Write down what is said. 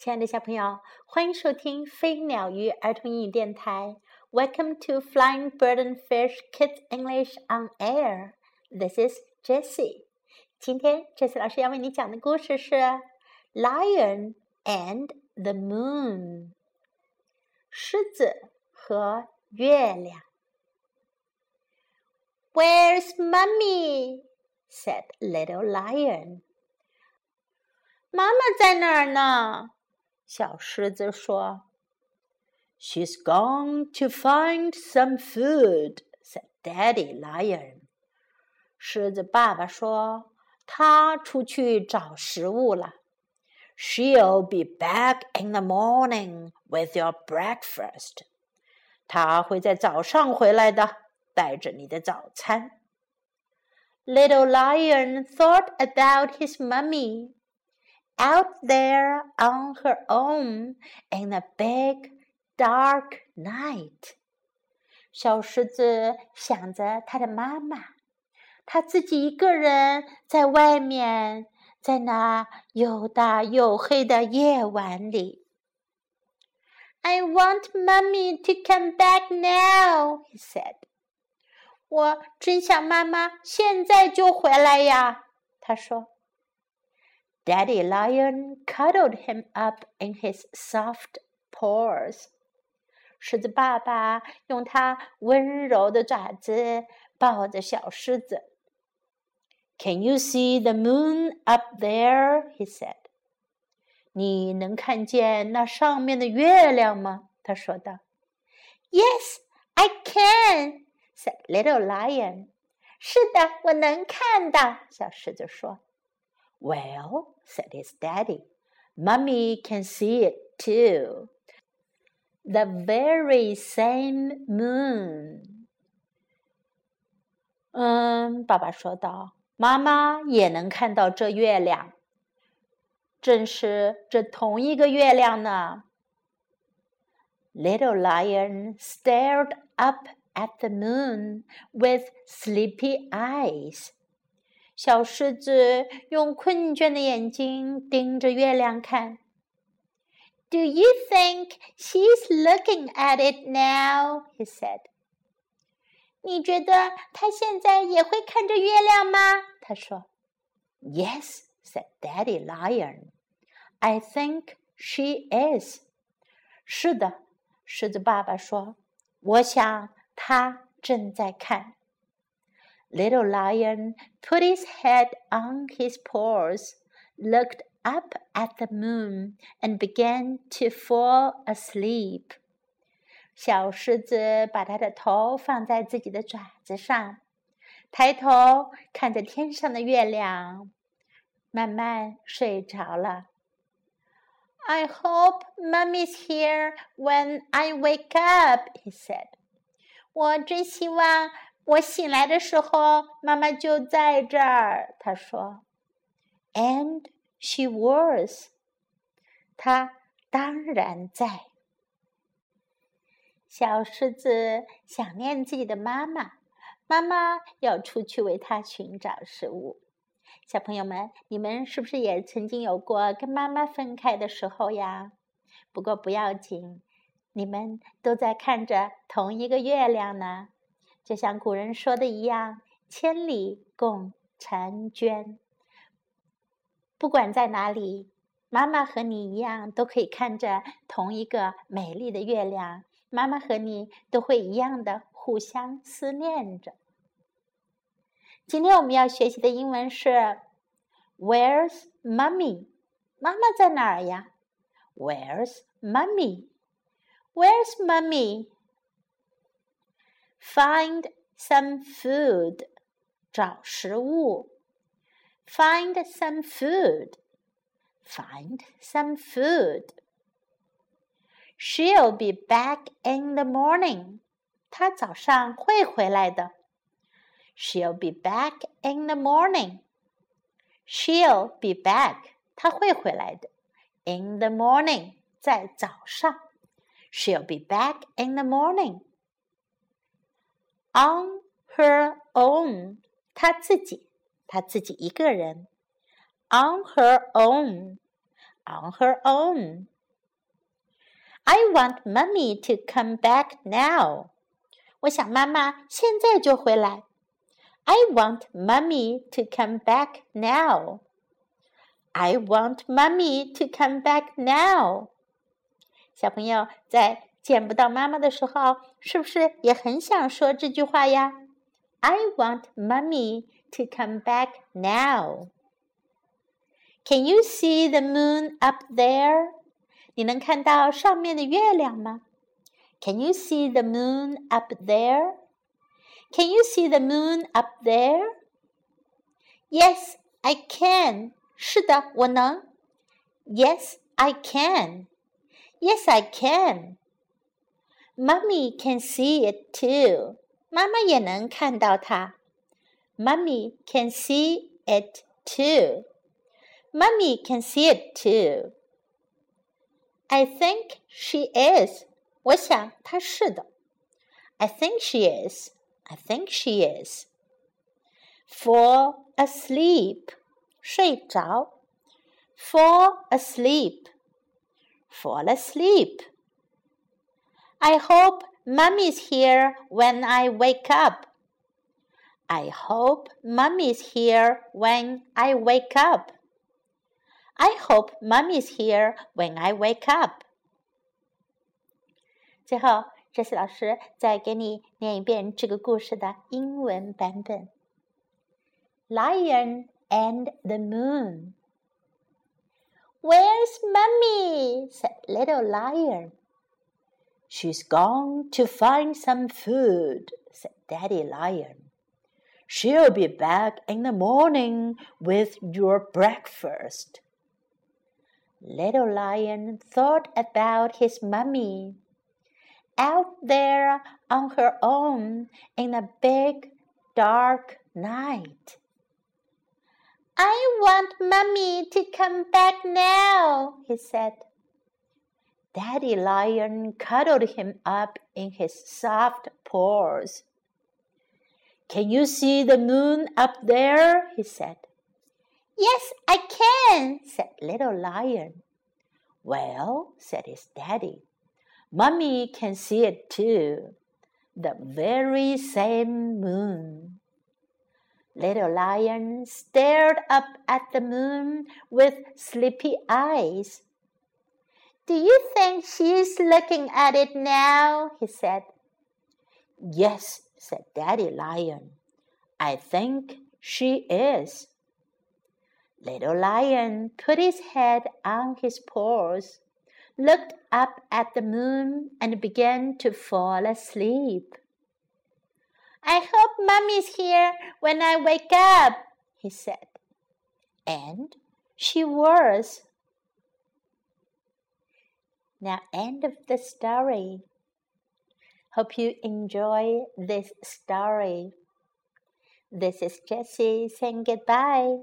亲爱的小朋友，欢迎收听飞鸟鱼儿童英语电台。Welcome to Flying Bird and Fish Kids English on Air. This is Jessie. 今天，Jessie 老师要为你讲的故事是《Lion and the Moon》。狮子和月亮。Where's Mummy? said Little Lion. 妈妈在哪儿呢？ 小狮子说：“She's gone to find some food,” said Daddy Lion. 狮子爸爸说：“他出去找食物了。” She'll be back in the morning with your breakfast. 他会在早上回来的，带着你的早餐。Little Lion thought about his mummy out there on her own in a big dark night。小狮子想着他的妈妈，他自己一个人在外面，在那又大又黑的夜晚里。I want mommy to come back now, he said. 我真想妈妈现在就回来呀，他说。 Daddy Lion cuddled him up in his soft paws. 狮子爸爸用他温柔的爪子抱着小狮子。Can you see the moon up there? He said. 你能看见那上面的月亮吗？他说道。Yes, I can, said Little Lion. 是的，我能看到。小狮子说。 well, said his daddy, Mummy can see it too. The very same moon. 嗯，爸爸说道：“妈妈也能看到这月亮，正是这同一个月亮呢。” Little lion stared up at the moon with sleepy eyes. 小狮子用困倦的眼睛盯着月亮看。Do you think she's looking at it now? He said. 你觉得她现在也会看着月亮吗？他说。Yes, said Daddy Lion. I think she is. 是的，狮子爸爸说。我想她正在看。Little Lion put his head on his paws, looked up at the moon, and began to fall asleep. 小狮子把它的头放在自己的爪子上，抬头看着天上的月亮，慢慢睡着了。I hope Mummy's here when I wake up, he said. 我真希望 我醒来的时候，妈妈就在这儿。他说：“And she was。”她当然在。小狮子想念自己的妈妈，妈妈要出去为它寻找食物。小朋友们，你们是不是也曾经有过跟妈妈分开的时候呀？不过不要紧，你们都在看着同一个月亮呢。就像古人说的一样，“千里共婵娟”。不管在哪里，妈妈和你一样，都可以看着同一个美丽的月亮。妈妈和你都会一样的互相思念着。今天我们要学习的英文是 “Where's Mummy？” 妈妈在哪儿呀？Where's Mummy？Where's mummy？Mummy？Find some food，找食物。Find some food. Find some food. She'll be back in the morning. 她早上会回来的。She'll be back in the morning. She'll be back. 她会回来的。In the morning，在早上。She'll be back in the morning on her own，她自己，她自己一个人。On her own， on her own. I want Mummy to come back now. 我想妈妈现在就回来。I want Mummy to come back now. I want Mummy to come back now. 小朋友在 见不到妈妈的时候，是不是也很想说这句话呀？I want Mummy to come back now. Can you see the moon up there? 你能看到上面的月亮吗？Can you see the moon up there? Can you see the moon up there? Yes, I can. 是的，我能。Yes, I can. Yes, I can. Mummy can see it too. 妈妈也能看到它。Mummy can see it too. Mummy can see it too. I think she is. 我想她是的。I think she is. I think she is. Fall asleep. 睡着。Fall asleep. Fall asleep. I hope Mummy's here when I wake up. I hope Mummy's here when I wake up. I hope Mummy's here when I wake up. 最后，这些老师再给你念一遍这个故事的英文版本。Lion and the Moon. Where's Mummy? said Little Lion. She's gone to find some food, said Daddy Lion. She'll be back in the morning with your breakfast. Little Lion thought about his mummy. Out there on her own in a big dark night. I want Mummy to come back now, he said. Daddy Lion cuddled him up in his soft paws. Can you see the moon up there? he said. Yes, I can, said Little Lion. Well, said his daddy, Mummy can see it too. The very same moon. Little Lion stared up at the moon with sleepy eyes. Do you think she's looking at it now? he said. Yes, said Daddy Lion. I think she is. Little Lion put his head on his paws, looked up at the moon, and began to fall asleep. I hope Mummy's here when I wake up, he said. And she was. Now, end of the story. Hope you enjoy this story. This is Jessie saying goodbye.